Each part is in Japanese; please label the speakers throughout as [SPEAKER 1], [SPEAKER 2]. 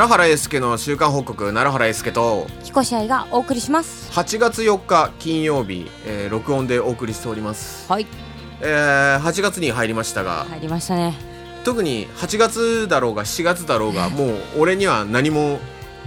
[SPEAKER 1] 奈良原英介の週間報告奈良原英介と
[SPEAKER 2] 彦試合がお送りします。
[SPEAKER 1] 8月4日金曜日、えー録音でお送りしております、
[SPEAKER 2] はい。
[SPEAKER 1] えー8月に入りましたが、
[SPEAKER 2] 入りましたね。
[SPEAKER 1] 特に8月だろうが7月だろうが もう俺には何も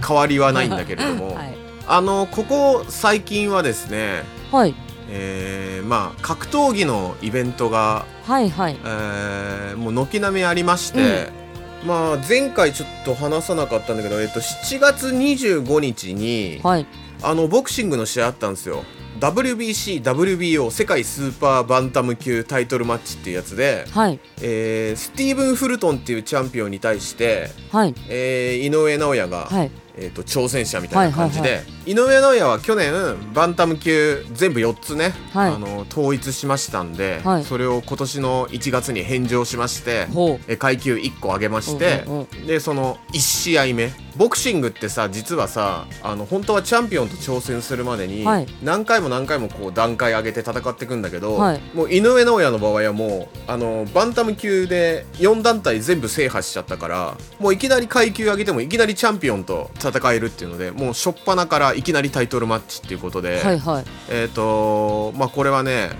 [SPEAKER 1] 変わりはないんだけれども、
[SPEAKER 2] はい、
[SPEAKER 1] あのここ最近はですね
[SPEAKER 2] はい、
[SPEAKER 1] えーまあ格闘技のイベントが、
[SPEAKER 2] はいはい。
[SPEAKER 1] えーもう軒並みありまして、まあ前回ちょっと話さなかったんだけど、えっと、7月25日に、
[SPEAKER 2] はい。
[SPEAKER 1] あのボクシングの試合あったんですよ。WBC、WBO 世界スーパーバンタム級タイトルマッチっていうやつで、
[SPEAKER 2] はい。
[SPEAKER 1] えースティーブン・フルトンっていうチャンピオンに対して、
[SPEAKER 2] はい。
[SPEAKER 1] えー井上尚弥が、
[SPEAKER 2] はい
[SPEAKER 1] えー、と挑戦者みたいな感じで、
[SPEAKER 2] はい。は
[SPEAKER 1] 井上尚弥は去年バンタム級全部4つね、
[SPEAKER 2] はい。
[SPEAKER 1] あの統一しましたんで、
[SPEAKER 2] はい。
[SPEAKER 1] それを今年の1月に返上しまして、
[SPEAKER 2] ほ
[SPEAKER 1] え階級1個上げまして、でその1試合目ボクシングってさ実はさあの本当はチャンピオンと挑戦するまでに
[SPEAKER 2] はい。
[SPEAKER 1] 何回も何回もこう段階上げて戦っていくんだけど、
[SPEAKER 2] はい。
[SPEAKER 1] もう井上尚弥の場合はもうあのバンタム級で4団体全部制覇しちゃったからもういきなり階級上げてもいきなりチャンピオンと戦えるっていうのでもう初っ端からいきなりタイトルマッチっていうことで、
[SPEAKER 2] うはいはい。
[SPEAKER 1] えっ、とまあこれはね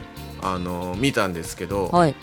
[SPEAKER 1] あの見たんですけど、
[SPEAKER 2] はい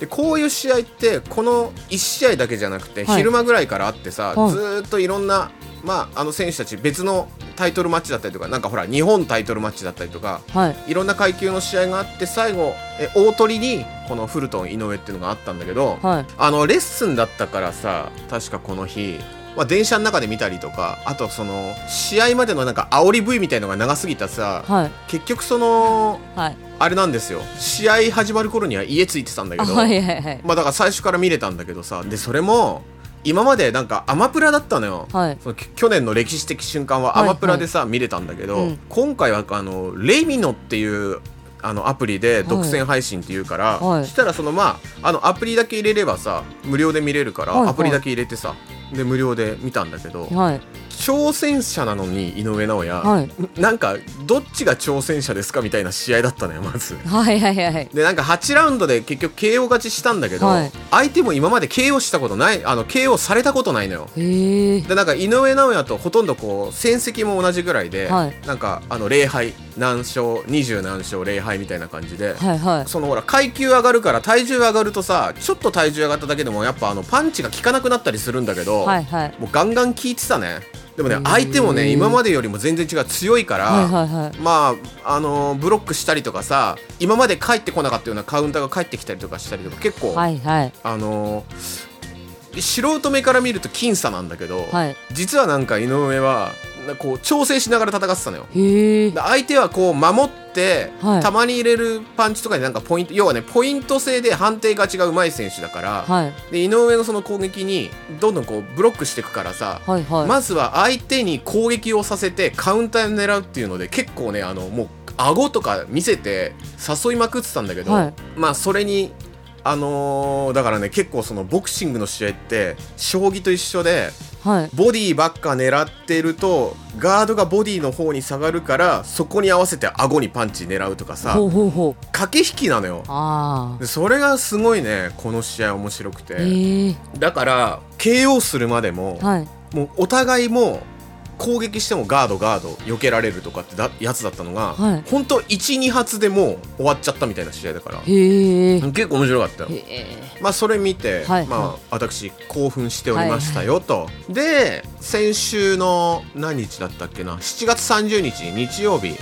[SPEAKER 1] でこういう試合ってこの1試合だけじゃなくて、
[SPEAKER 2] はい。
[SPEAKER 1] 昼間ぐらいからあってさ、
[SPEAKER 2] はい。
[SPEAKER 1] ずーっといろんな、まあ、あの選手たち別のタイトルマッチだったりとかなんかほら日本タイトルマッチだったりとか
[SPEAKER 2] はい。
[SPEAKER 1] いろんな階級の試合があって最後え大鳥にこのフルトン井上っていうのがあったんだけど、
[SPEAKER 2] はい。
[SPEAKER 1] あのレッスンだったからさ確かこの日、まあ、電車の中で見たりとかあとその試合までのなんか煽り V みたいのが長すぎたさ、
[SPEAKER 2] はい。
[SPEAKER 1] 結局その
[SPEAKER 2] はい。
[SPEAKER 1] あれなんですよ。試合始まる頃には家着いてたんだけど、
[SPEAKER 2] あはいはいはい。
[SPEAKER 1] まあだから最初から見れたんだけどさでそれも今までなんかアマプラだったのよ、
[SPEAKER 2] はい。
[SPEAKER 1] そのき去年の歴史的瞬間は
[SPEAKER 2] はい
[SPEAKER 1] アマプラでさ、見れたんだけど、
[SPEAKER 2] うん。
[SPEAKER 1] 今回はあのレミノっていうあのアプリで独占配信っていうから、
[SPEAKER 2] はい。
[SPEAKER 1] そしたらそのまああのアプリだけ入れればさ無料で見れるから、
[SPEAKER 2] はいはい。
[SPEAKER 1] アプリだけ入れてさで無料で見たんだけど、
[SPEAKER 2] はい
[SPEAKER 1] 挑戦者なのに井上尚弥、
[SPEAKER 2] はい。
[SPEAKER 1] なんかどっちが挑戦者ですかみたいな試合だったのよまず。
[SPEAKER 2] はいはいはい
[SPEAKER 1] でなんか8ラウンドで結局 KO 勝ちしたんだけど、
[SPEAKER 2] はい。
[SPEAKER 1] 相手も今まで KO したことないあの KO されたことないのよ。
[SPEAKER 2] へえ
[SPEAKER 1] でなんか井上尚弥とほとんどこう戦績も同じぐらいで、
[SPEAKER 2] はい。
[SPEAKER 1] なんかあの0敗何勝20何勝0敗みたいな感じで、
[SPEAKER 2] はいはい。
[SPEAKER 1] そのほら階級上がるから体重上がるとさちょっと体重上がっただけでもやっぱあのパンチが効かなくなったりするんだけど、
[SPEAKER 2] はいはい。
[SPEAKER 1] もうガンガン効いてたねでもね相手もね今までよりも全然違う強いから、
[SPEAKER 2] はいはいはい。
[SPEAKER 1] まああのーブロックしたりとかさ今まで帰ってこなかったようなカウンターが返ってきたりとかしたりとか結構、
[SPEAKER 2] はいはい。
[SPEAKER 1] あのー素人目から見ると僅差なんだけど、
[SPEAKER 2] はい。
[SPEAKER 1] 実はなんか井上はなこう調整しながら戦ってたのよ。相手はこう守って、
[SPEAKER 2] はい。
[SPEAKER 1] たまに入れるパンチとかでなんかポイント要はねポイント制で判定勝ちがうまい選手だから、
[SPEAKER 2] はい。
[SPEAKER 1] で井上のその攻撃にどんどんこうブロックしていくからさ、
[SPEAKER 2] はいはい。
[SPEAKER 1] まずは相手に攻撃をさせてカウンターを狙うっていうので結構ねあのもう顎とか見せて誘いまくってたんだけど、
[SPEAKER 2] はい。
[SPEAKER 1] まあそれにあのーだからね結構そのボクシングの試合って将棋と一緒で
[SPEAKER 2] はい。
[SPEAKER 1] ボディばっか狙ってるとガードがボディの方に下がるからそこに合わせて顎にパンチ狙うとかさ駆け引きなのよ。それがすごいねこの試合面白く
[SPEAKER 2] あ
[SPEAKER 1] てだから KO するまでも、
[SPEAKER 2] はい。
[SPEAKER 1] もうお互いも攻撃してもガードガード避けられるとかってだやつだったのが、
[SPEAKER 2] はい。
[SPEAKER 1] ほんと12発でもう終わっちゃったみたいな試合だから結構面白かったよ。まあそれ見て、
[SPEAKER 2] はい。
[SPEAKER 1] まあ
[SPEAKER 2] はい。
[SPEAKER 1] 私興奮しておりましたよと、で先週の何日だったっけな？7月30日日曜日。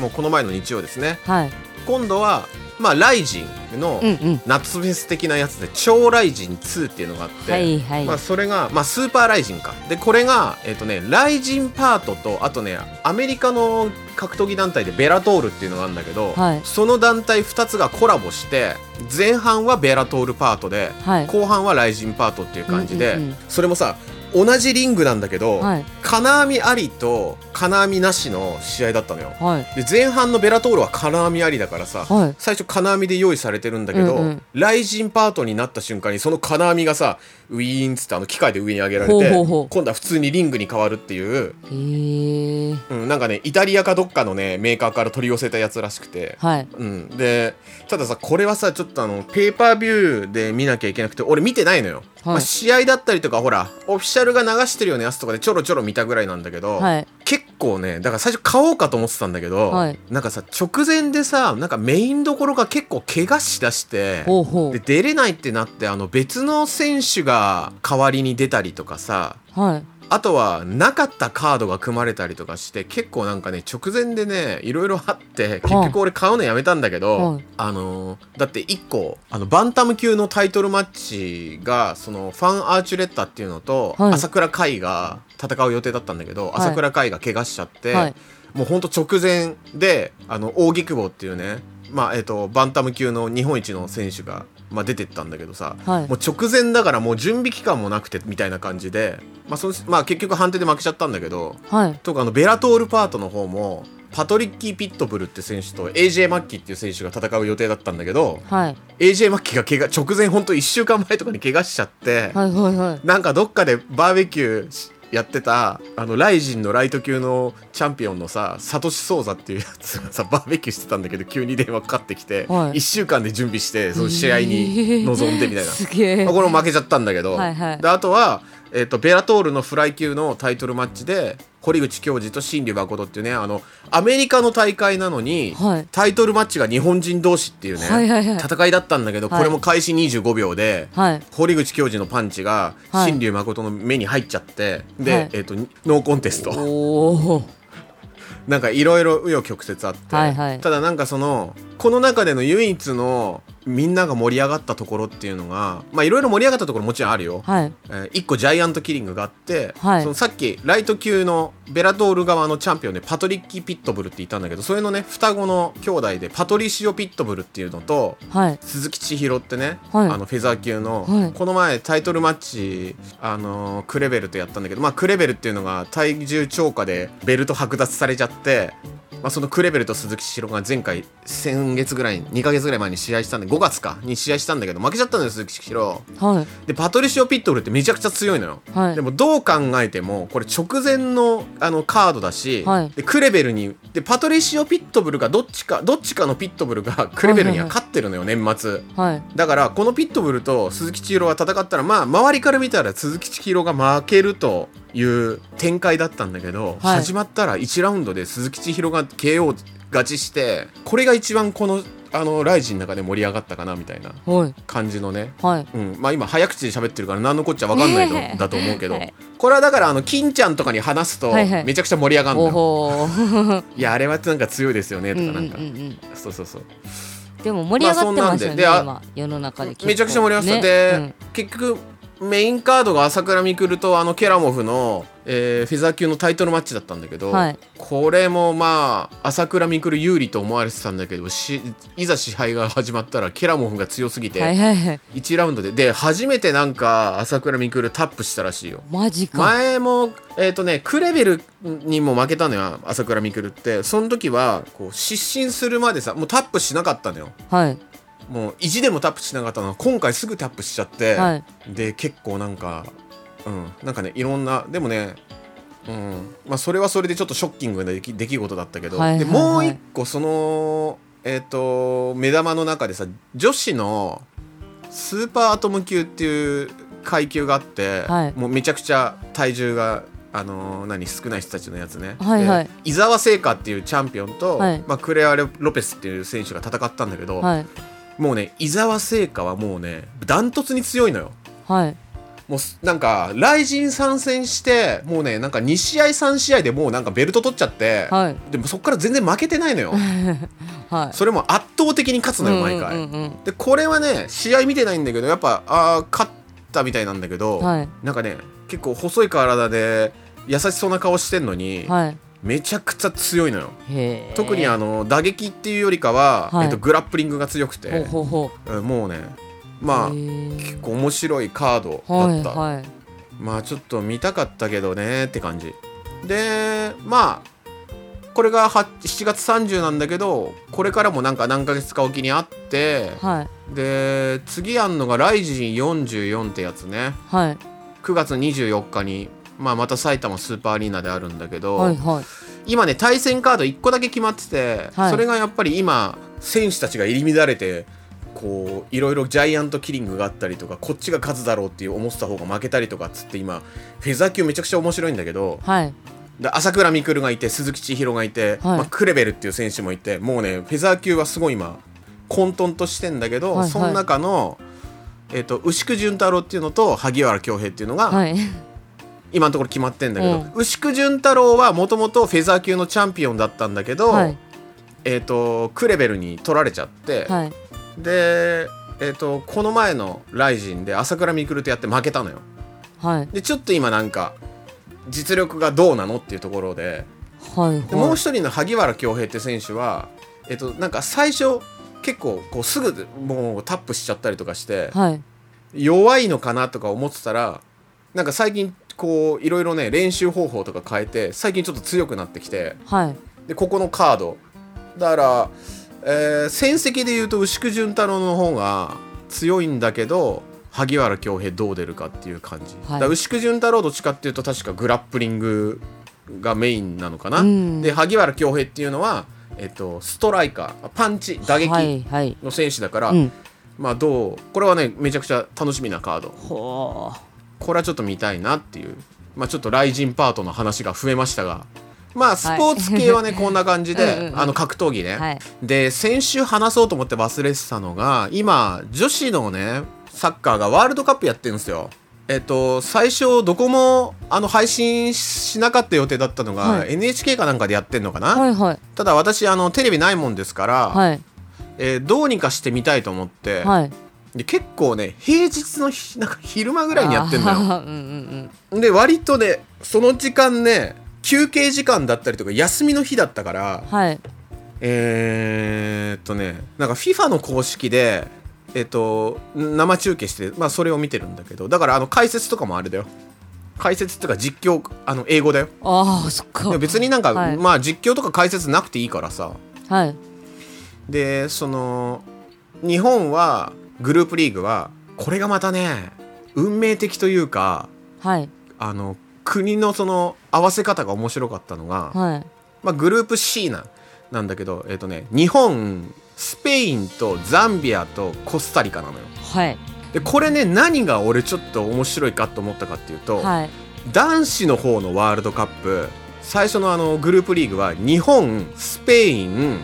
[SPEAKER 1] もうこの前の日曜ですね。
[SPEAKER 2] はい
[SPEAKER 1] 今度はまあライジンの夏フェス的なやつで超ライジン2っていうのがあって、
[SPEAKER 2] はいはい。
[SPEAKER 1] まあ、それが、まあ、スーパーライジンか。でこれがえっ、とねライジンパートとあとねアメリカの格闘技団体でベラトールっていうのがあるんだけど、
[SPEAKER 2] はい。
[SPEAKER 1] その団体2つがコラボして前半はベラトールパートで、
[SPEAKER 2] はい。
[SPEAKER 1] 後半はライジンパートっていう感じで、
[SPEAKER 2] うんうんうん。
[SPEAKER 1] それもさ同じリングなんだけど、
[SPEAKER 2] はい。
[SPEAKER 1] 金網ありと金網なしの試合だったのよ。
[SPEAKER 2] はい。
[SPEAKER 1] で前半のベラトールは金網ありだからさ、
[SPEAKER 2] はい。
[SPEAKER 1] 最初金網で用意されてるんだけど、
[SPEAKER 2] うんうん。
[SPEAKER 1] ライジンパートになった瞬間にその金網がさウィーンっつってあの機械で上に上げられて今度は普通にリングに変わるっていう、
[SPEAKER 2] へえ
[SPEAKER 1] うん、なんかねイタリアかどっかのねメーカーから取り寄せたやつらしくて。
[SPEAKER 2] はい。
[SPEAKER 1] うん、でたださこれはさちょっとあのペーパービューで見なきゃいけなくて俺見てないのよまあ、試合だったりとかほらオフィシャルが流してるようなやつとかでちょろちょろ見たぐらいなんだけど、
[SPEAKER 2] はい。
[SPEAKER 1] 結構ねだから最初買おうかと思ってたんだけど、
[SPEAKER 2] はい。
[SPEAKER 1] なんかさ直前でさなんかメインどころが結構怪我しだしてで出れないってなってあの別の選手が代わりに出たりとかさ
[SPEAKER 2] うはい
[SPEAKER 1] あとはなかったカードが組まれたりとかして結構なんかね直前でねいろいろあって結局俺買うのやめたんだけど、
[SPEAKER 2] はい。
[SPEAKER 1] あのーだって1個あのバンタム級のタイトルマッチがそのファン・アーチュレッタっていうのと、
[SPEAKER 2] はい。
[SPEAKER 1] 朝倉海が戦う予定だったんだけど、
[SPEAKER 2] い。
[SPEAKER 1] 朝倉海が怪我しちゃって、
[SPEAKER 2] はい。
[SPEAKER 1] もうほんと直前であの扇久保っていうねまあえっとバンタム級の日本一の選手が、まあ、出てったんだけどさ、
[SPEAKER 2] はい。
[SPEAKER 1] もう直前だからもう準備期間もなくてみたいな感じで、まあそのまあ、結局判定で負けちゃったんだけど
[SPEAKER 2] はい。
[SPEAKER 1] とかあのベラトールパートの方もパトリッキー・ピットブルって選手と AJ マッキーっていう選手が戦う予定だったんだけど
[SPEAKER 2] はい。
[SPEAKER 1] AJ マッキーが怪我直前ほんと1週間前とかに怪我しちゃって、
[SPEAKER 2] はいはいはい。
[SPEAKER 1] なんかどっかでバーベキューやってたあのライジンのライト級のチャンピオンのさサトシ・ソーザっていうやつがさ バーベキューしてたんだけど急に電話かかってきて、
[SPEAKER 2] はい。
[SPEAKER 1] 1週間で準備してその試合に臨んでみたいな。
[SPEAKER 2] え。
[SPEAKER 1] まあこれも負けちゃったんだけど、
[SPEAKER 2] はいはい。
[SPEAKER 1] であとは、えっとベラトールのフライ級のタイトルマッチで堀口教授と新竜誠っていうねあのアメリカの大会なのに、
[SPEAKER 2] はい。
[SPEAKER 1] タイトルマッチが日本人同士っていうね、
[SPEAKER 2] はいはいはい。
[SPEAKER 1] 戦いだったんだけど、
[SPEAKER 2] はい。
[SPEAKER 1] これも開始25秒で、
[SPEAKER 2] はい。
[SPEAKER 1] 堀口教授のパンチが
[SPEAKER 2] はい。
[SPEAKER 1] 新竜誠の目に入っちゃって、で、
[SPEAKER 2] はい。
[SPEAKER 1] えっとノーコンテスト。
[SPEAKER 2] おお
[SPEAKER 1] なんかいろいろ紆余曲折あって、
[SPEAKER 2] はいはい。
[SPEAKER 1] ただなんかそのこの中での唯一のみんなが盛り上がったところっていうのがまあいろいろ盛り上がったところもちろんあるよ、
[SPEAKER 2] はい。
[SPEAKER 1] えー1個ジャイアントキリングがあって、
[SPEAKER 2] はい。
[SPEAKER 1] そのさっきライト級のベラトール側のチャンピオンでパトリッキー・ピットブルって言ったんだけどそれのね双子の兄弟でパトリシオ・ピットブルっていうのと
[SPEAKER 2] はい。
[SPEAKER 1] 鈴木千尋ってね、
[SPEAKER 2] はい。
[SPEAKER 1] あのフェザー級の、
[SPEAKER 2] はい。
[SPEAKER 1] この前タイトルマッチ、あのークレベルとやったんだけど、まあ、クレベルっていうのが体重超過でベルト剥奪されちゃって、まあ、そのクレベルと鈴木千尋が前回先月ぐらい2ヶ月ぐらい前に試合したんで5月かに試合したんだけど負けちゃったんだよ鈴木千尋。
[SPEAKER 2] はい。
[SPEAKER 1] でパトリシオ・ピットブルってめちゃくちゃ強いのよ、
[SPEAKER 2] はい。
[SPEAKER 1] でもどう考えてもこれ直前のあのカードだし、
[SPEAKER 2] はい。
[SPEAKER 1] でクレベルにでパトリシオ・ピットブルがどっちかどっちかのピットブルがクレベルには勝ってるのよ、年末。
[SPEAKER 2] はい。
[SPEAKER 1] だからこのピットブルと鈴木千尋が戦ったらまあ周りから見たら鈴木千尋が負けるという展開だったんだけど、
[SPEAKER 2] はい。
[SPEAKER 1] 始まったら1ラウンドで鈴木千尋が KO 勝ちしてこれが一番このあのライジンの中で盛り上がったかなみたいな
[SPEAKER 2] はい。
[SPEAKER 1] 感じのね。
[SPEAKER 2] はい。
[SPEAKER 1] うん、まあ今早口で喋ってるから何のこっちゃ分かんないのだと思うけど、
[SPEAKER 2] はい。
[SPEAKER 1] これはだからあの金ちゃんとかに話すと
[SPEAKER 2] はいはい。
[SPEAKER 1] めちゃくちゃ盛り上がるんだ
[SPEAKER 2] お
[SPEAKER 1] よ、
[SPEAKER 2] ほー。
[SPEAKER 1] いやあれはなんか強いですよねと
[SPEAKER 2] うんうん
[SPEAKER 1] かなんか、
[SPEAKER 2] うんうん。
[SPEAKER 1] そうそうそう。
[SPEAKER 2] でも盛り上がってますよね、
[SPEAKER 1] まあ
[SPEAKER 2] 世の中で
[SPEAKER 1] めちゃくちゃ盛り上がってた、
[SPEAKER 2] ね。
[SPEAKER 1] で、結局メインカードが朝倉未来とあのケラモフの、えーフェザー級のタイトルマッチだったんだけど、
[SPEAKER 2] はい。
[SPEAKER 1] これもまあ朝倉未来有利と思われてたんだけどしいざ支配が始まったらケラモフが強すぎて、
[SPEAKER 2] うんはいはいはい。
[SPEAKER 1] 1ラウンドで。で初めてなんか朝倉未来タップしたらしいよ。
[SPEAKER 2] マジか。
[SPEAKER 1] 前もえっ、とねクレベルにも負けたのよ朝倉未来って。その時はこう失神するまでさもうタップしなかったのよ。
[SPEAKER 2] はい
[SPEAKER 1] もう意地でもタップしなかったのが今回すぐタップしちゃって、
[SPEAKER 2] はい。
[SPEAKER 1] で結構なんかうん。なんかねいろんなでもねうん。まあそれはそれでちょっとショッキングな出来出来事だったけど、
[SPEAKER 2] はいはいはい。
[SPEAKER 1] でもう一個そのえっ、と目玉の中でさ女子のスーパーアトム級っていう階級があって、
[SPEAKER 2] はい。
[SPEAKER 1] もうめちゃくちゃ体重があのー何少ない人たちのやつね、
[SPEAKER 2] はいはい。
[SPEAKER 1] で伊沢聖華っていうチャンピオンと、
[SPEAKER 2] はい。
[SPEAKER 1] まあ、クレアレ・ロペスっていう選手が戦ったんだけど、
[SPEAKER 2] はい
[SPEAKER 1] もうね伊沢聖華はもうねダントツに強いのよ。
[SPEAKER 2] はい。
[SPEAKER 1] もうすなんか雷神参戦してもうねなんか2試合3試合でもうなんかベルト取っちゃって、
[SPEAKER 2] はい。
[SPEAKER 1] でもそこから全然負けてないのよ。
[SPEAKER 2] はい。
[SPEAKER 1] それも圧倒的に勝つのよ毎回、
[SPEAKER 2] うんうんうん。
[SPEAKER 1] でこれはね試合見てないんだけどやっぱあー勝ったみたいなんだけど、
[SPEAKER 2] はい。
[SPEAKER 1] なんかね結構細い体で優しそうな顔してんのに、
[SPEAKER 2] はい
[SPEAKER 1] めちゃくちゃ強いのよ。特にあの打撃っていうよりかは、
[SPEAKER 2] はい。
[SPEAKER 1] えっと、グラップリングが強くて、もうねまあ結構面白いカード
[SPEAKER 2] はい
[SPEAKER 1] だった、
[SPEAKER 2] はい
[SPEAKER 1] まあちょっと見たかったけどねって感じ。でまあこれがは7月30なんだけどこれからもなんか何ヶ月かおきにあって
[SPEAKER 2] はい。
[SPEAKER 1] で次やんのが「ライジン44」ってやつね。
[SPEAKER 2] はい。
[SPEAKER 1] 9月24日に、まあ、また埼玉スーパーアリーナであるんだけど、
[SPEAKER 2] はいはい。
[SPEAKER 1] 今ね対戦カード1個だけ決まってて、
[SPEAKER 2] はい。
[SPEAKER 1] それがやっぱり今選手たちが入り乱れてこういろいろジャイアントキリングがあったりとかこっちが勝つだろうっていう思ってた方が負けたりとかっつって今フェザー級めちゃくちゃ面白いんだけど、
[SPEAKER 2] はい。
[SPEAKER 1] で朝倉未来がいて鈴木千尋がいて、
[SPEAKER 2] はい。
[SPEAKER 1] まあ、クレベルっていう選手もいてもうねフェザー級はすごい今混沌としてんだけど、
[SPEAKER 2] はいはい。
[SPEAKER 1] その中の、えっと牛久潤太郎っていうのと萩原恭平っていうのが、
[SPEAKER 2] はい
[SPEAKER 1] 今のところ決まってんだけど、
[SPEAKER 2] うん。
[SPEAKER 1] 牛久潤太郎はもともとフェザー級のチャンピオンだったんだけど、
[SPEAKER 2] はい。
[SPEAKER 1] えっとクレベルに取られちゃって、
[SPEAKER 2] はい。
[SPEAKER 1] で、えっとこの前の「ライジン」で朝倉未来とやって負けたのよ。
[SPEAKER 2] はい。
[SPEAKER 1] でちょっと今なんか実力がどうなのっていうところで
[SPEAKER 2] はい
[SPEAKER 1] でもう一人の萩原恭平って選手は、えっと、なんか最初結構こうすぐもうタップしちゃったりとかして
[SPEAKER 2] はい。
[SPEAKER 1] 弱いのかなとか思ってたらなんか最近こういろいろね練習方法とか変えて最近ちょっと強くなってきて
[SPEAKER 2] はい。
[SPEAKER 1] でここのカード。だから、えー戦績で言うと牛久潤太郎の方が強いんだけど萩原恭平どう出るかっていう感じ、
[SPEAKER 2] はい。
[SPEAKER 1] だ牛久潤太郎どっちかっていうと確かグラップリングがメインなのかな、
[SPEAKER 2] うん。
[SPEAKER 1] で萩原恭平っていうのは、えっと、ストライカー。パンチ打
[SPEAKER 2] は
[SPEAKER 1] 撃
[SPEAKER 2] いはい。
[SPEAKER 1] の選手だから、
[SPEAKER 2] うん。
[SPEAKER 1] まあどうこれはねめちゃくちゃ楽しみなカード。
[SPEAKER 2] ほ
[SPEAKER 1] これはちょっと見たいなっていう、まあ、ちょっとライジンパートの話が増えましたが。まあスポーツ系はね、こんな感じで
[SPEAKER 2] うん
[SPEAKER 1] あの格闘技ね、
[SPEAKER 2] はい。
[SPEAKER 1] で先週話そうと思って忘れてたのが今女子のねサッカーがワールドカップやってるんですよ。えっと最初どこもあの配信しなかった予定だったのが、
[SPEAKER 2] はい。
[SPEAKER 1] NHK かなんかでやってんのかな、
[SPEAKER 2] はいはい。
[SPEAKER 1] ただ私あのテレビないもんですから、
[SPEAKER 2] はい。
[SPEAKER 1] えーどうにかしてみたいと思って、
[SPEAKER 2] はい
[SPEAKER 1] で結構ね平日の日なんか昼間ぐらいにやってんのよ。
[SPEAKER 2] うんうん
[SPEAKER 1] で割とねその時間ね休憩時間だったりとか休みの日だったから
[SPEAKER 2] うんはい。
[SPEAKER 1] えー、っとねなんか FIFA の公式でえっと生中継してまあそれを見てるんだけどだからあの解説とかもあれだよ。解説っていうか実況あの英語だよ。
[SPEAKER 2] ああそっか。
[SPEAKER 1] で別になんか、
[SPEAKER 2] はい。
[SPEAKER 1] まあ実況とか解説なくていいからさ。
[SPEAKER 2] はい。
[SPEAKER 1] でその日本はグループリーグはこれがまたね運命的というか
[SPEAKER 2] はい。
[SPEAKER 1] あの国のその合わせ方が面白かったのが、
[SPEAKER 2] はい。
[SPEAKER 1] まあ、グループ C ななんだけど、えっとね、日本スペインとザンビアとコスタリカなのよ。
[SPEAKER 2] はい。
[SPEAKER 1] でこれね何が俺ちょっと面白いかと思ったかっていうと、
[SPEAKER 2] はい。
[SPEAKER 1] 男子の方のワールドカップ最初のあのグループリーグは日本スペイン、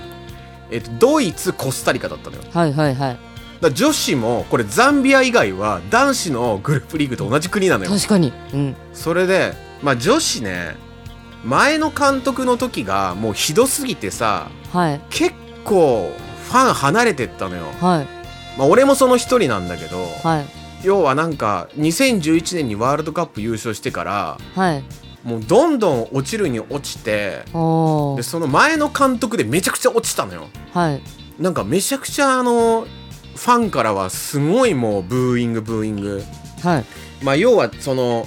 [SPEAKER 1] えっと、ドイツコスタリカだったのよ。
[SPEAKER 2] はいはいはい
[SPEAKER 1] ら女子もこれザンビア以外は男子のグループリーグと同じ国なのよ。
[SPEAKER 2] 確かに。うん。
[SPEAKER 1] それでまあ女子ね前の監督の時がもうひどすぎてさ
[SPEAKER 2] はい。
[SPEAKER 1] 結構ファン離れてったのよ、
[SPEAKER 2] はい。
[SPEAKER 1] まあ、俺もその一人なんだけど
[SPEAKER 2] はい。
[SPEAKER 1] 要はなんか2011年にワールドカップ優勝してから
[SPEAKER 2] はい。
[SPEAKER 1] もうどんどん落ちるに落ちてでその前の監督でめちゃくちゃ落ちたのよ。
[SPEAKER 2] はい。
[SPEAKER 1] なんかめちゃくちゃあのファンからはすごいもうブーイングブーイング。
[SPEAKER 2] はい。
[SPEAKER 1] まあ要はその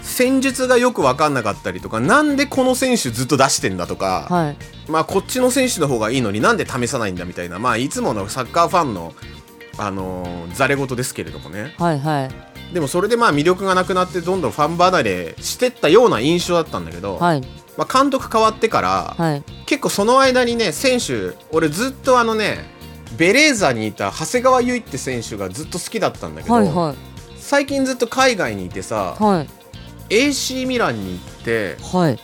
[SPEAKER 1] 戦術がよく分かんなかったりとかなんでこの選手ずっと出してんだとか、
[SPEAKER 2] はい。
[SPEAKER 1] まあこっちの選手の方がいいのになんで試さないんだみたいなまあいつものサッカーファンのあのー、ざれ言ですけれどもね。
[SPEAKER 2] はいはい。
[SPEAKER 1] でもそれでまあ魅力がなくなってどんどんファン離れしてったような印象だったんだけど、
[SPEAKER 2] はい。
[SPEAKER 1] まあ、監督変わってから、
[SPEAKER 2] はい。
[SPEAKER 1] 結構その間にね選手俺ずっとあのねベレーザにいた長谷川唯って選手がずっと好きだったんだけど、
[SPEAKER 2] はいはい。
[SPEAKER 1] 最近ずっと海外にいてさ
[SPEAKER 2] はい。
[SPEAKER 1] AC ミランに行って
[SPEAKER 2] はい。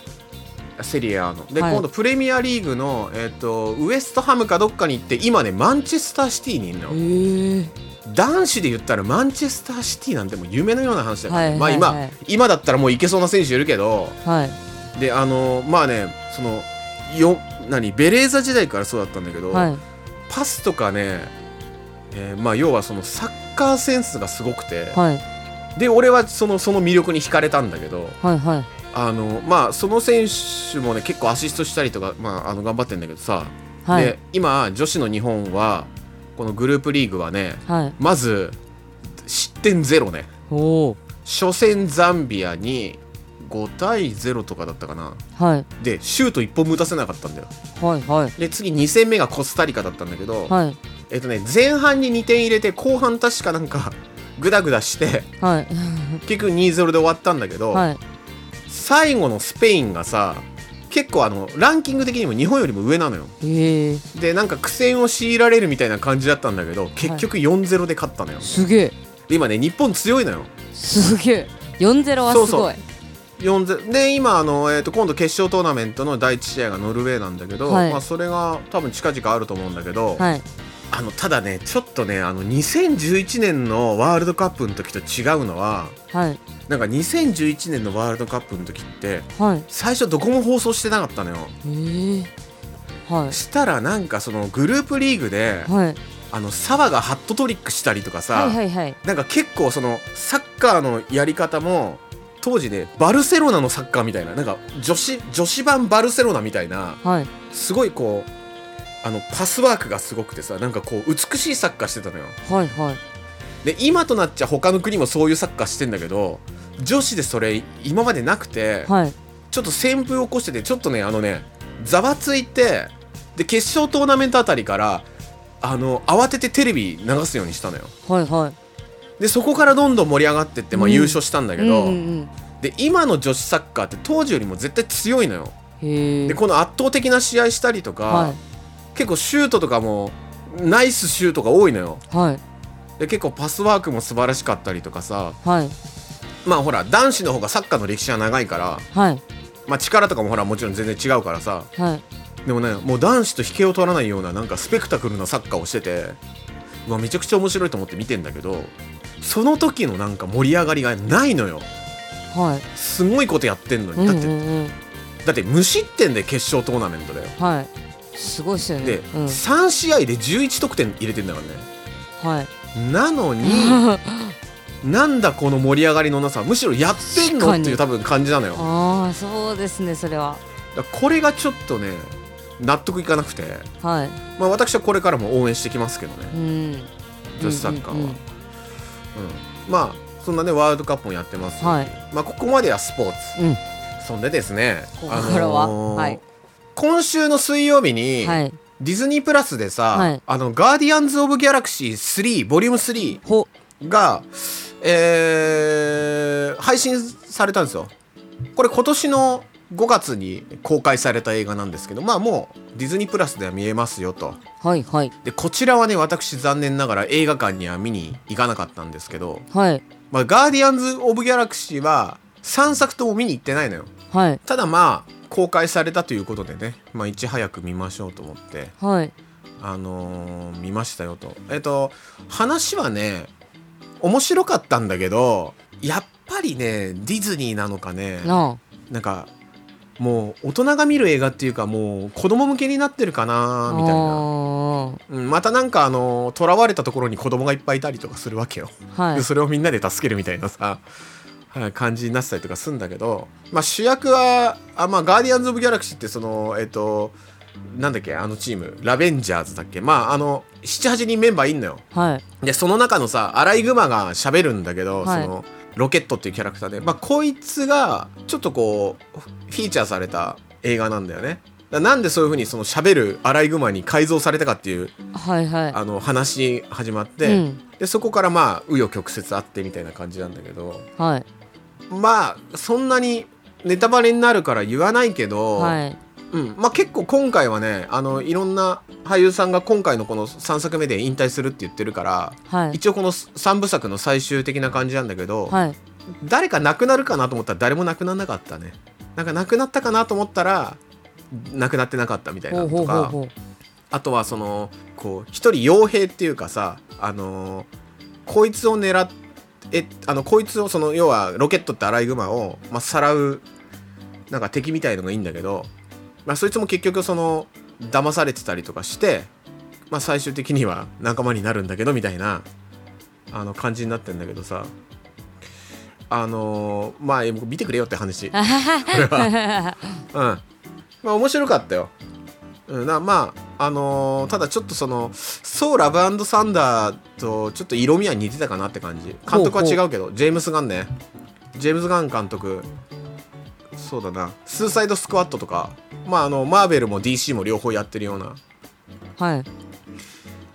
[SPEAKER 1] セリエ A の。で、
[SPEAKER 2] はい。
[SPEAKER 1] 今度プレミアリーグの、えっとウエストハムかどっかに行って今ねマンチェスターシティにいるの。よ
[SPEAKER 2] え。え
[SPEAKER 1] 男子で言ったらマンチェスターシティなんてもう夢のような話だから、
[SPEAKER 2] はいはいはい。
[SPEAKER 1] まあ今今だったらもういけそうな選手いるけど。
[SPEAKER 2] はい。
[SPEAKER 1] であのまあねそのよ何ベレーザ時代からそうだったんだけど、
[SPEAKER 2] はい
[SPEAKER 1] パスとかね、えーまあ要はそのサッカーセンスがすごくて、
[SPEAKER 2] はい。
[SPEAKER 1] で俺はそのその魅力に惹かれたんだけど
[SPEAKER 2] はいはい。
[SPEAKER 1] あのまあその選手もね結構アシストしたりとか、まあ、あの頑張ってんだけどさ、
[SPEAKER 2] はい。
[SPEAKER 1] で今女子の日本はこのグループリーグはね
[SPEAKER 2] はい。
[SPEAKER 1] まず失点ゼロね。初戦ザンビアに5対0とかだったかな。
[SPEAKER 2] はい。
[SPEAKER 1] でシュート1本も打たせなかったんだよ。
[SPEAKER 2] はいはい。
[SPEAKER 1] で次2戦目がコスタリカだったんだけど、
[SPEAKER 2] はい。
[SPEAKER 1] えっとね前半に2点入れて後半確かなんかグダグダして
[SPEAKER 2] はい。
[SPEAKER 1] 結局2-0で終わったんだけど、
[SPEAKER 2] はい。
[SPEAKER 1] 最後のスペインがさ結構あのランキング的にも日本よりも上なのよ。でなんか苦戦を強いられるみたいな感じだったんだけど結局4-0で勝ったのよ、
[SPEAKER 2] すげえ。
[SPEAKER 1] で今ね日本強いのよ。
[SPEAKER 2] すげえ。4-0はすごい。
[SPEAKER 1] そう4-0で今あの、えー、と今度決勝トーナメントの第1試合がノルウェーなんだけど、
[SPEAKER 2] はい。
[SPEAKER 1] まあ、それが多分近々あると思うんだけど、
[SPEAKER 2] はい。
[SPEAKER 1] あのただねちょっとねあの2011年のワールドカップの時と違うのは
[SPEAKER 2] はい。
[SPEAKER 1] なんか2011年のワールドカップの時って
[SPEAKER 2] はい。
[SPEAKER 1] 最初どこも放送してなかったのよ。
[SPEAKER 2] はい。
[SPEAKER 1] したらなんかそのグループリーグで
[SPEAKER 2] はい。
[SPEAKER 1] あの澤がハットトリックしたりとかさ、
[SPEAKER 2] はいはいはい。
[SPEAKER 1] なんか結構そのサッカーのやり方も当時ねバルセロナのサッカーみたいななんか女子女子版バルセロナみたいな
[SPEAKER 2] はい。
[SPEAKER 1] すごいこうあのパスワークがすごくてさなんかこう美しいサッカーしてたのよ。
[SPEAKER 2] はいはい。
[SPEAKER 1] で今となっちゃ他の国もそういうサッカーしてんだけど女子でそれ今までなくて
[SPEAKER 2] はい。
[SPEAKER 1] ちょっと旋風を起こしててちょっとねあのねざわついてで決勝トーナメントあたりからあの慌ててテレビ流すようにしたのよ。
[SPEAKER 2] はいはい
[SPEAKER 1] でそこからどんどん盛り上がってって、まあ、
[SPEAKER 2] うん。
[SPEAKER 1] 優勝したんだけど、で今の女子サッカーって当時よりも絶対強いのよ。でこの圧倒的な試合したりとか、
[SPEAKER 2] はい。
[SPEAKER 1] 結構シュートとかもナイスシュートが多いのよ。
[SPEAKER 2] はい。
[SPEAKER 1] で結構パスワークも素晴らしかったりとかさ
[SPEAKER 2] はい。
[SPEAKER 1] まあほら男子の方がサッカーの歴史は長いから、
[SPEAKER 2] はい。
[SPEAKER 1] まあ、力とかもほらもちろん全然違うからさ
[SPEAKER 2] はい。
[SPEAKER 1] でもねもう男子と引けを取らないようななんかスペクタクルなサッカーをしてて、まあ、めちゃくちゃ面白いと思って見てんだけどその時のなんか盛り上がりがないのよ。
[SPEAKER 2] はい。
[SPEAKER 1] すごいことやってんの
[SPEAKER 2] うんうん
[SPEAKER 1] にだって、
[SPEAKER 2] うん
[SPEAKER 1] だって無失点で決勝トーナメントだよ。
[SPEAKER 2] はい。すごいっすよね。
[SPEAKER 1] で、
[SPEAKER 2] うん、
[SPEAKER 1] 3試合で11得点入れてんだからね。
[SPEAKER 2] はい。
[SPEAKER 1] なのに なんだこの盛り上がりのなさむしろやってんのっていう多分感じなのよ。
[SPEAKER 2] ああそうですねそれは。
[SPEAKER 1] らこれがちょっとね納得いかなくて、
[SPEAKER 2] はい。
[SPEAKER 1] まあ、私はこれからも応援してきますけどね。
[SPEAKER 2] うん。
[SPEAKER 1] 女子サッカーは、うんん
[SPEAKER 2] ううんうん
[SPEAKER 1] まあそんなねワールドカップもやってます。
[SPEAKER 2] はい。
[SPEAKER 1] まあ、ここまではスポーツ。
[SPEAKER 2] うん。
[SPEAKER 1] そんでですね。
[SPEAKER 2] ここからは？はい。
[SPEAKER 1] 今週の水曜日に、
[SPEAKER 2] はい。
[SPEAKER 1] ディズニープラスでさ、
[SPEAKER 2] はい。
[SPEAKER 1] あのガーディアンズ・オブ・ギャラクシー3ボリューム3
[SPEAKER 2] ほ。
[SPEAKER 1] が、えー配信されたんですよ。これ今年の5月に公開された映画なんですけどまあもうディズニープラスでは見えますよと。
[SPEAKER 2] はいはい。
[SPEAKER 1] でこちらはね私残念ながら映画館には見に行かなかったんですけど、
[SPEAKER 2] はい。
[SPEAKER 1] まあ、ガーディアンズ・オブ・ギャラクシーは3作とも見に行ってないのよ。
[SPEAKER 2] はい。
[SPEAKER 1] ただまあ公開されたということでね、まあ、いち早く見ましょうと思って
[SPEAKER 2] はい。
[SPEAKER 1] あのー見ましたよと。えっ、と話はね面白かったんだけどやっぱりねディズニーなのかね
[SPEAKER 2] な
[SPEAKER 1] なんかもう大人が見る映画っていうかもう子供向けになってるか
[SPEAKER 2] あ
[SPEAKER 1] なみたいな、
[SPEAKER 2] あ
[SPEAKER 1] うん、またなんかあの囚われたところに子供がいっぱいいたりとかするわけよ、
[SPEAKER 2] ーはい。
[SPEAKER 1] でそれをみんなで助けるみたいなさはい感じになってたりとかするんだけど、まあ、主役はあ、まあ、ガーディアンズ・オブ・ギャラクシーってそのえっ、となんだっけあのチームラベンジャーズだっけ。まああの78人メンバーいんのよ。
[SPEAKER 2] はい。
[SPEAKER 1] でその中のさアライグマが喋るんだけど、
[SPEAKER 2] はい。
[SPEAKER 1] そのロケットっていうキャラクターで、まあ、こいつがちょっとこうフィーチャーされた映画なんだよね。なんでそういう風にその喋るアライグマに改造されたかっていう
[SPEAKER 2] はいはい。
[SPEAKER 1] あの話始まっ
[SPEAKER 2] う
[SPEAKER 1] て、
[SPEAKER 2] ん。
[SPEAKER 1] でそこからまあ紆余曲折あってみたいな感じなんだけど
[SPEAKER 2] はい。
[SPEAKER 1] まあそんなにネタバレになるから言わないけど、
[SPEAKER 2] はい
[SPEAKER 1] うん。まあ、結構今回はねあのいろんな俳優さんが今回のこの3作目で引退するって言ってるから、
[SPEAKER 2] はい。
[SPEAKER 1] 一応この3部作の最終的な感じなんだけど、
[SPEAKER 2] はい。
[SPEAKER 1] 誰か亡くなるかなと思ったら誰も亡くならなかったね。なんか亡くなったかなと思ったら亡くなってなかったみたいなとかあとはそのこう一人傭兵っていうかさあのーこいつを狙ってあのこいつをその要はロケットってアライグマを、まあ、さらうなんか敵みたいのがいいんだけど、まあ、そいつも結局その騙されてたりとかして、まあ、最終的には仲間になるんだけどみたいなあの感じになってんだけどさあのーまあ見てくれよって話 これは。うん。まあ面白かったよ。うん、なまああのーただちょっとそのソーラブサンダーとちょっと色味は似てたかなって感じ監督は違うけどジェームス・ガンねジェームズ・ガン監督そうだな。スーサイド・スクワットとかまああのマーベルも DC も両方やってるような。
[SPEAKER 2] はい。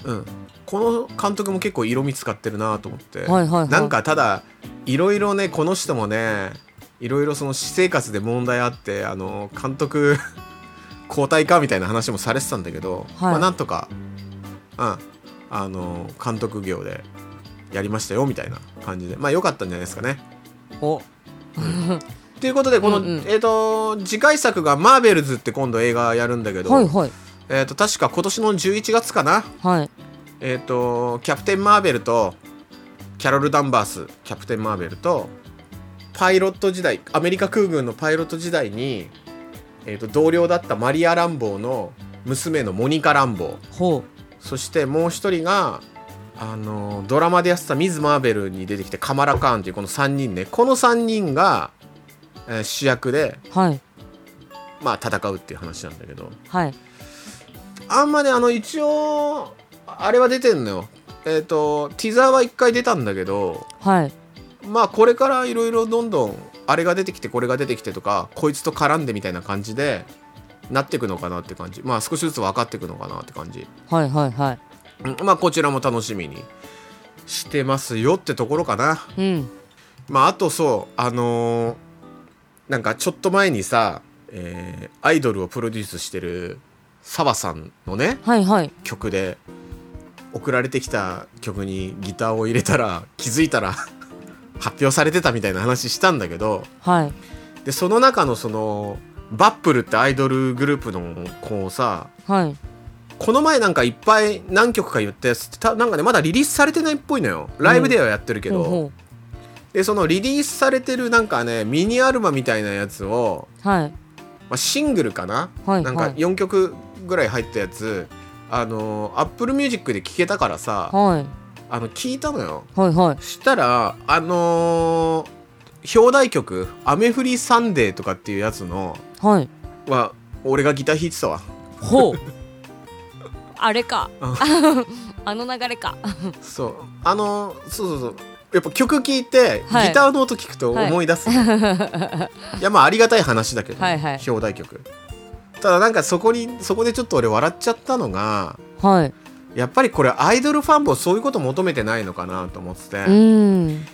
[SPEAKER 1] うん。この監督も結構色味使ってるなと思って、
[SPEAKER 2] はいはいはい。
[SPEAKER 1] なんかただいろいろねこの人もねいろいろその私生活で問題あってあの監督 交代かみたいな話もされてたんだけど、
[SPEAKER 2] はい。
[SPEAKER 1] まあなんとか、うん、あの監督業でやりましたよみたいな感じで。まあ良かったんじゃないですかね。
[SPEAKER 2] お
[SPEAKER 1] ということでこの、
[SPEAKER 2] うんうん。
[SPEAKER 1] えー、と次回作が「マーベルズ」って今度映画やるんだけど、
[SPEAKER 2] はいはい。
[SPEAKER 1] えー、と確か今年の11月かな、
[SPEAKER 2] はい。
[SPEAKER 1] えー、とキャプテン・マーベルとキャロル・ダンバースキャプテン・マーベルとパイロット時代アメリカ空軍のパイロット時代に、えー、と同僚だったマリア・ランボーの娘のモニカ・ランボー。
[SPEAKER 2] ほ
[SPEAKER 1] そしてもう一人があのドラマでやってたミズ・マーベルに出てきてカマラ・カーンっていうこの3人ね。この3人が、えー主役で
[SPEAKER 2] うはい。
[SPEAKER 1] まあ戦うっていう話なんだけど。
[SPEAKER 2] はい。
[SPEAKER 1] あんまねあの一応あれは出てんのよ。えっ、とティザーは1回出たんだけど
[SPEAKER 2] はい。
[SPEAKER 1] まあこれからいろいろどんどんあれが出てきてこれが出てきてとかこいつと絡んでみたいな感じでなっていくのかなって感じ。まあ少しずつ分かっていくのかなって感じ。
[SPEAKER 2] はいはいはい。
[SPEAKER 1] うんまあこちらも楽しみにしてますよってところかな。
[SPEAKER 2] うん。
[SPEAKER 1] まああとそうあのーなんかちょっと前にさ、えーアイドルをプロデュースしてる澤さんのね
[SPEAKER 2] はいはい。
[SPEAKER 1] 曲で送られてきた曲にギターを入れたら気づいたら 発表されてたみたいな話したんだけど
[SPEAKER 2] はい。
[SPEAKER 1] でその中のそのバップルってアイドルグループの子をさ
[SPEAKER 2] はい。
[SPEAKER 1] この前なんかいっぱい何曲か言ったやつってたなんかねまだリリースされてないっぽいのよ。ライブではやってるけど、
[SPEAKER 2] ほうほ
[SPEAKER 1] でそのリリースされてるなんかねミニアルバみたいなやつを、
[SPEAKER 2] うはい。
[SPEAKER 1] まあ、シングルかな、
[SPEAKER 2] はい
[SPEAKER 1] なんか
[SPEAKER 2] はい。
[SPEAKER 1] 4曲ぐらい入ったやつあの Apple Music で聴けたからさ
[SPEAKER 2] はい。
[SPEAKER 1] あの聞いたのよ。
[SPEAKER 2] はいはい。
[SPEAKER 1] したらあのー表題曲「雨降りサンデー」とかっていうやつの
[SPEAKER 2] はい。
[SPEAKER 1] は俺がギター弾いてたわ。
[SPEAKER 2] ほう。あれか。
[SPEAKER 1] あ
[SPEAKER 2] あの流れか。
[SPEAKER 1] そう。あのーそうそうそうやっぱ曲聴いて、
[SPEAKER 2] はい。
[SPEAKER 1] ギターの音聞くと思い出す、い、やまあありがたい話だけど、
[SPEAKER 2] はいはい。
[SPEAKER 1] 表題曲。ただなんかそこにそこでちょっと俺笑っちゃったのが
[SPEAKER 2] はい。
[SPEAKER 1] やっぱりこれアイドルファンもそういうこと求めてないのかなと思ってて、
[SPEAKER 2] うん。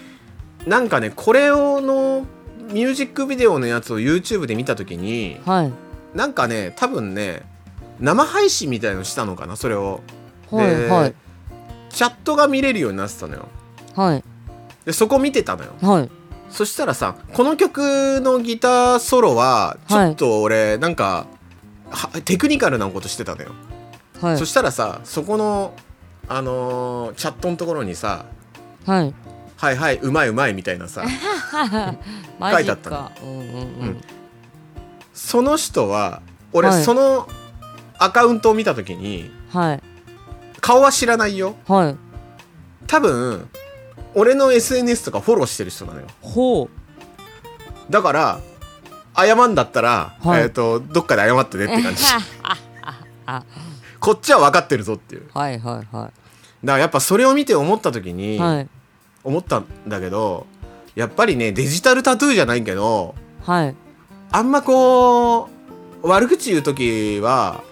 [SPEAKER 1] なんかねこれをのミュージックビデオのやつを YouTube で見た時に
[SPEAKER 2] はい。
[SPEAKER 1] なんかね多分ね生配信みたいのしたのかなそれを。
[SPEAKER 2] はい
[SPEAKER 1] で
[SPEAKER 2] はい。
[SPEAKER 1] チャットが見れるようになってたのよ。
[SPEAKER 2] はい
[SPEAKER 1] でそこ見てたのよ。
[SPEAKER 2] はい。
[SPEAKER 1] そしたらさこの曲のギターソロはちょっと俺なんか、はテクニカルなことしてたのよ、
[SPEAKER 2] はい。
[SPEAKER 1] そしたらさそこのあのーチャットのところにさ
[SPEAKER 2] はい「
[SPEAKER 1] はいはいうまいうまい」みたいなさ 書いてあったの
[SPEAKER 2] かうんうん。うん。
[SPEAKER 1] その人は俺、
[SPEAKER 2] はい。
[SPEAKER 1] そのアカウントを見た時に
[SPEAKER 2] はい。
[SPEAKER 1] 顔は知らないよ。
[SPEAKER 2] はい。
[SPEAKER 1] 多分俺の SNS とかフォローしてる人なのよ。
[SPEAKER 2] ほ
[SPEAKER 1] だから謝んだったら、
[SPEAKER 2] はい。
[SPEAKER 1] えっ、とどっかで謝ってね
[SPEAKER 2] う
[SPEAKER 1] って感じ。
[SPEAKER 2] あ
[SPEAKER 1] こっちは分かってるぞっていう。
[SPEAKER 2] はいはいは
[SPEAKER 1] だからやっぱそれを見て思った時に、
[SPEAKER 2] いはい。
[SPEAKER 1] 思ったんだけどやっぱりねデジタルタトゥーじゃないけど
[SPEAKER 2] はい。
[SPEAKER 1] あんまこう悪口言う時は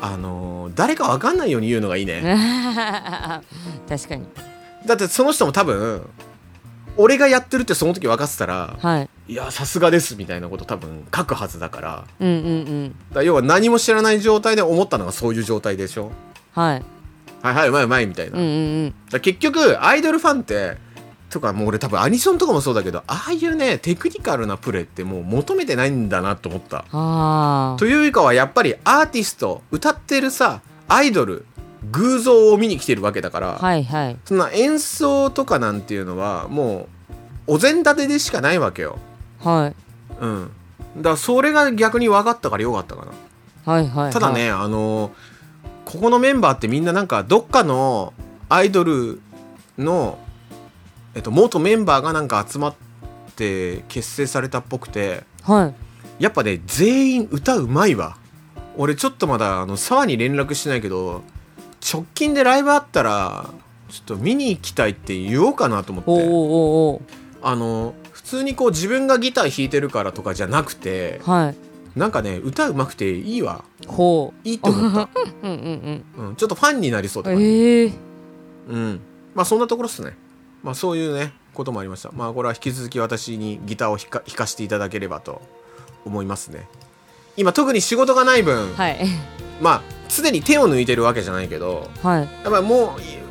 [SPEAKER 1] あの誰か分かんないように言うのがいいね。
[SPEAKER 2] 確かに
[SPEAKER 1] だってその人も多分俺がやってるってその時分かってたら
[SPEAKER 2] はい。
[SPEAKER 1] いやさすがですみたいなこと多分書くはずだから。
[SPEAKER 2] うんうんうん。
[SPEAKER 1] ら要は何も知らない状態で思ったのがそういう状態でしょ？
[SPEAKER 2] はい。
[SPEAKER 1] はいはいうまいうまいみたいな、結局アイドルファンってとかもう俺多分アニソンとかもそうだけどああいうねテクニカルなプレーってもう求めてないんだなと思った。
[SPEAKER 2] あ
[SPEAKER 1] というかはやっぱりアーティスト歌ってるさアイドル偶像を見に来てるわけだから、
[SPEAKER 2] あはいはい。
[SPEAKER 1] そんな演奏とかなんていうのはもうお膳立てでしかないわけよ。
[SPEAKER 2] はい。
[SPEAKER 1] うん。だからそれが逆に分かったからよかったかな。
[SPEAKER 2] はいはい。
[SPEAKER 1] ただね、あのここのメンバーってみんななんかどっかのアイドルの、えっと、元メンバーがなんか集まって結成されたっぽくて
[SPEAKER 2] はい。
[SPEAKER 1] やっぱね全員歌うまいわ。俺ちょっとまだあの沢に連絡してないけど直近でライブあったらちょっと見に行きたいって言おうかなと思って。あの普通にこう自分がギター弾いてるからとかじゃなくて
[SPEAKER 2] はい。
[SPEAKER 1] なんかね歌うまくていいわ。
[SPEAKER 2] ほ
[SPEAKER 1] いいって思った、
[SPEAKER 2] う うんうん
[SPEAKER 1] うん、ちょっとファンになりそう
[SPEAKER 2] うん
[SPEAKER 1] だから、
[SPEAKER 2] ええ。
[SPEAKER 1] うん。まあそんなところっすね。まあそういうねこともありました。まあこれは引き続き私にギターを弾か弾かせていただければと思いますね。今特に仕事がない分、
[SPEAKER 2] はい。
[SPEAKER 1] まあ常に手を抜いてるわけじゃないけど
[SPEAKER 2] はい。
[SPEAKER 1] やっぱりもうい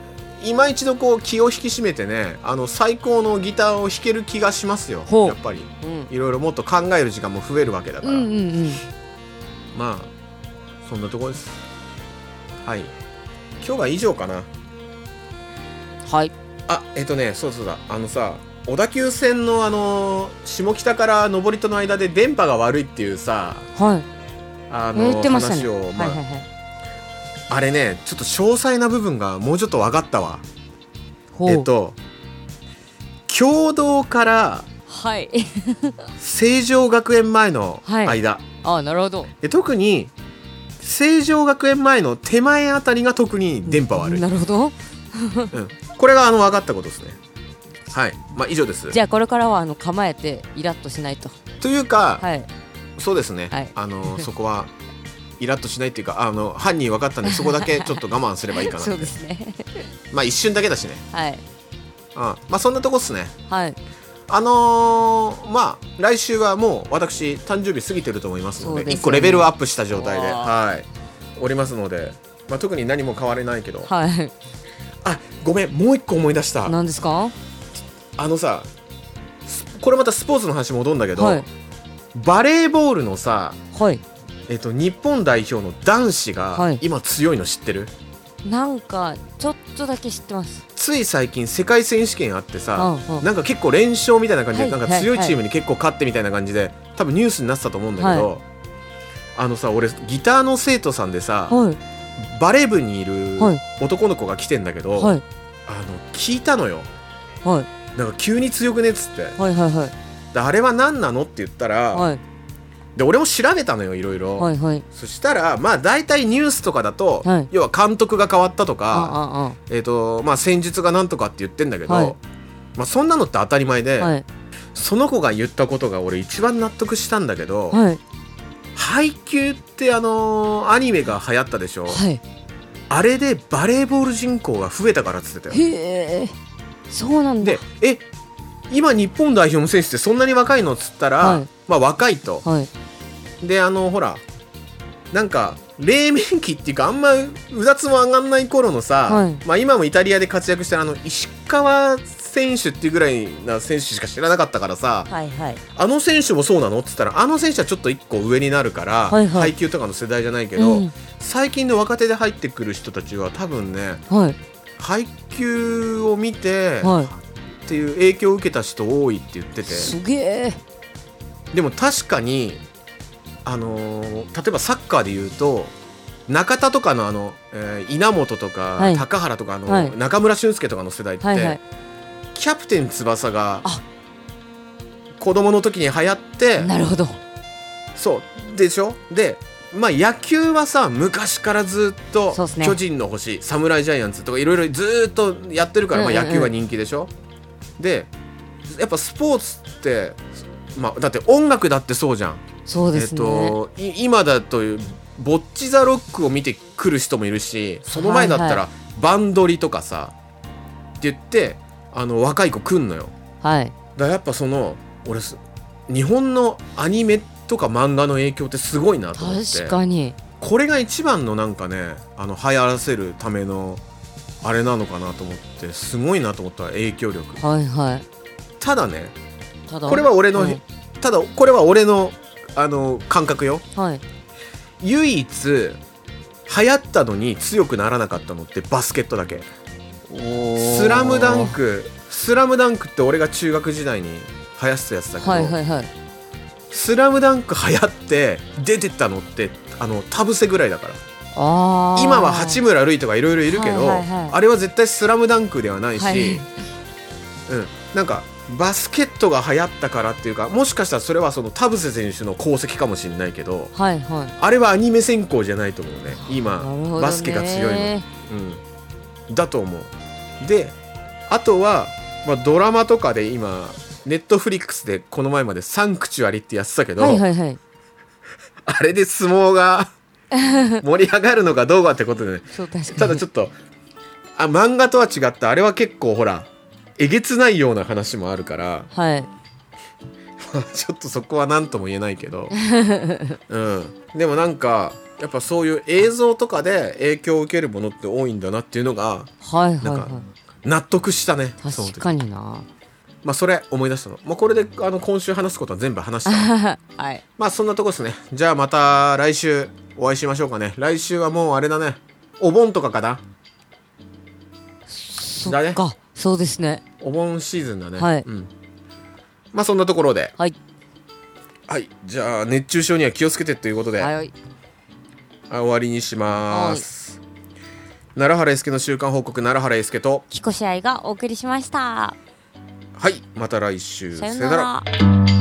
[SPEAKER 1] 今一度こう気を引き締めてねあの最高のギターを弾ける気がしますよ。やっぱり。
[SPEAKER 2] うん。
[SPEAKER 1] いろいろもっと考える時間も増えるわけだから、
[SPEAKER 2] うんうんうん。
[SPEAKER 1] まあそんなところです。はい。今日は以上かな。
[SPEAKER 2] はい。
[SPEAKER 1] あえっ、とねそうそうだあのさ小田急線のあの下北から登戸の間で電波が悪いっていうさ
[SPEAKER 2] はい。
[SPEAKER 1] あ
[SPEAKER 2] 言
[SPEAKER 1] の話を、まあ
[SPEAKER 2] はいはいはい
[SPEAKER 1] あれねちょっと詳細な部分がもうちょっと分かったわ。えっと共同から
[SPEAKER 2] はい。
[SPEAKER 1] 成城学園前の間、
[SPEAKER 2] あなるほど。
[SPEAKER 1] で特に成城学園前の手前あたりが特に電波悪い、
[SPEAKER 2] なるほど。
[SPEAKER 1] うん、これがあの分かったことですね。はい。まあ以上です。
[SPEAKER 2] じゃあこれからはあの構えてイラッとしないと。
[SPEAKER 1] というか、
[SPEAKER 2] はい。
[SPEAKER 1] そうですね、
[SPEAKER 2] はい。
[SPEAKER 1] あの そこはイラッとしないっていうかあの犯人分かったんで そこだけちょっと我慢すればいいかな
[SPEAKER 2] そうですね。
[SPEAKER 1] まあ一瞬だけだしね、
[SPEAKER 2] はい。
[SPEAKER 1] うん、まあそんなとこっすね。
[SPEAKER 2] はい。
[SPEAKER 1] あのーまあ来週はもう私誕生日過ぎてると思いますので
[SPEAKER 2] でね。
[SPEAKER 1] 1個レベルアップした状態ではい。おりますので、まあ、特に何も変われないけど。
[SPEAKER 2] はい。
[SPEAKER 1] あごめんもう一個思い出した。
[SPEAKER 2] 何ですか？
[SPEAKER 1] あのさスこれまたスポーツの話戻るんだけど、
[SPEAKER 2] はい。
[SPEAKER 1] バレーボールのさ、
[SPEAKER 2] はい
[SPEAKER 1] えっと日本代表の男子が
[SPEAKER 2] はい。
[SPEAKER 1] 今強いの知ってる、
[SPEAKER 2] なんかちょっとだけ知ってます。
[SPEAKER 1] つい最近世界選手権あってさ、
[SPEAKER 2] うんうん。
[SPEAKER 1] なんか結構連勝みたいな感じで、
[SPEAKER 2] はい
[SPEAKER 1] なんか強いチームに結構勝ってみたいな感じで多分ニュースになってたと思うんだけど、あのさ俺ギターの生徒さんでさ、
[SPEAKER 2] はい。
[SPEAKER 1] バレー部にいる
[SPEAKER 2] はい。
[SPEAKER 1] 男の子が来てんだけど、
[SPEAKER 2] はい。
[SPEAKER 1] あの聞いたのよ。
[SPEAKER 2] はい。
[SPEAKER 1] なんか急に強くねっつって。
[SPEAKER 2] はいはいはい。
[SPEAKER 1] であれは何なのって言ったら、
[SPEAKER 2] はい
[SPEAKER 1] で俺も調べたのよいろいろ、
[SPEAKER 2] はいはい。
[SPEAKER 1] そしたらまあ大体ニュースとかだと、
[SPEAKER 2] はい。
[SPEAKER 1] 要は監督が変わったと
[SPEAKER 2] あ
[SPEAKER 1] か
[SPEAKER 2] あ
[SPEAKER 1] えーとまあ、戦術がなんとかって言ってんだけど、
[SPEAKER 2] はい。
[SPEAKER 1] まあ、そんなのって当たり前で、
[SPEAKER 2] あはい。
[SPEAKER 1] その子が言ったことが俺一番納得したんだけど、
[SPEAKER 2] はい。
[SPEAKER 1] 配球ってあのーアニメが流行ったでしょ、
[SPEAKER 2] はい。
[SPEAKER 1] あれでバレーボール人口が増えたからっつってたよ。
[SPEAKER 2] へえ。そうなんだ。
[SPEAKER 1] でえ今日本代表の選手ってそんなに若いのっつったら、
[SPEAKER 2] はい。
[SPEAKER 1] まあ若いと。
[SPEAKER 2] はい
[SPEAKER 1] であのほらなんか黎明期っていうかあんまうだつも上がんない頃のさ、
[SPEAKER 2] はい。
[SPEAKER 1] まあ、今もイタリアで活躍してるあの石川選手っていうぐらいな選手しか知らなかったからさ
[SPEAKER 2] はいはい。
[SPEAKER 1] あの選手もそうなの？っつったらあの選手はちょっと一個上になるから、
[SPEAKER 2] はいはい。
[SPEAKER 1] 配球とかの世代じゃないけど、
[SPEAKER 2] うん。
[SPEAKER 1] 最近の若手で入ってくる人たちは多分ね
[SPEAKER 2] はい。
[SPEAKER 1] 配球を見て、
[SPEAKER 2] はい。
[SPEAKER 1] っていう影響を受けた人多いって言ってて。
[SPEAKER 2] すげえ。
[SPEAKER 1] でも確かにあのー例えばサッカーで言うと中田とかのあの、えー稲本とか、
[SPEAKER 2] はい。
[SPEAKER 1] 高原とかあの、
[SPEAKER 2] はい。
[SPEAKER 1] 中村俊輔とかの世代って、
[SPEAKER 2] はいはい。
[SPEAKER 1] キャプテン翼が
[SPEAKER 2] あ。
[SPEAKER 1] 子供の時に流行って
[SPEAKER 2] なるほど。
[SPEAKER 1] そう。でしょ？でまあ野球はさ昔からずっと巨人の星侍ジャイアンツとかいろいろずっとやってるから、まあ、野球は人気でしょ？でやっぱスポーツって、まあ、だって音楽だってそうじゃん
[SPEAKER 2] そうですね、
[SPEAKER 1] えっと、い今だというボッチ・ザ・ロックを見てくる人もいるしその前だった
[SPEAKER 2] はい
[SPEAKER 1] らバンドリとかさって言ってあの若い子来んのよ。
[SPEAKER 2] はい。
[SPEAKER 1] だやっぱその俺す日本のアニメとか漫画の影響ってすごいなと思って。
[SPEAKER 2] 確かに。
[SPEAKER 1] これが一番のなんかねあの流行らせるためのあれなのかなと思ってすごいなと思った影響力。
[SPEAKER 2] はいはい。
[SPEAKER 1] ただね
[SPEAKER 2] ただ
[SPEAKER 1] これは俺の、
[SPEAKER 2] はい
[SPEAKER 1] ただこれは俺のあの感覚よ。
[SPEAKER 2] はい。
[SPEAKER 1] 唯一流行ったのに強くならなかったのってバスケットだけ「スラムダンク」「スラムダンクって俺が中学時代に流行ってたやつだけど「
[SPEAKER 2] はいはいはい。
[SPEAKER 1] スラムダンク流行って出てったのってあの田臥ぐらいだから。今は八村塁とかいろいろいるけど、
[SPEAKER 2] はいはいはい。
[SPEAKER 1] あれは絶対「スラムダンクではないし、
[SPEAKER 2] はい。
[SPEAKER 1] うん、なんかバスケットが流行ったからっていうかもしかしたらそれはその田臥選手の功績かもしれないけど
[SPEAKER 2] はいはい。
[SPEAKER 1] あれはアニメ専攻じゃないと思うね今バスケが強いの、うん、だと思う。であとは、まあ、ドラマとかで今ネットフリックスでこの前まで「サンクチュアリ」ってやってたけど、
[SPEAKER 2] はいはいはい。
[SPEAKER 1] あれで相撲が 盛り上がるのかどうかってことでね。ただちょっとあ漫画とは違ったあれは結構ほらえげつないような話もあるから。
[SPEAKER 2] はい。
[SPEAKER 1] ちょっとそこは何とも言えないけど、うん、でもなんかやっぱそういう映像とかで影響を受けるものって多いんだなっていうのが
[SPEAKER 2] はいはい
[SPEAKER 1] なんか
[SPEAKER 2] は
[SPEAKER 1] 納得したね。
[SPEAKER 2] 確かにな。
[SPEAKER 1] まあそれ思い出したの、まあ、これであの今週話すことは全部話したわ。
[SPEAKER 2] はい。
[SPEAKER 1] まあそんなとこですね。じゃあまた来週お会いしましょうかね。来週はもうあれだね。お盆とかかな。
[SPEAKER 2] そ
[SPEAKER 1] だね
[SPEAKER 2] っかそうですね。
[SPEAKER 1] お盆シーズンだね。
[SPEAKER 2] はい。
[SPEAKER 1] うん、まあそんなところで。
[SPEAKER 2] はい。
[SPEAKER 1] はい。じゃあ熱中症には気をつけてということで、
[SPEAKER 2] はいはい。
[SPEAKER 1] あ終わりにします。奈良原英介の週間報告奈良原英介と。
[SPEAKER 2] 木越愛がお送りしました。
[SPEAKER 1] はい。また来週。
[SPEAKER 2] さよなら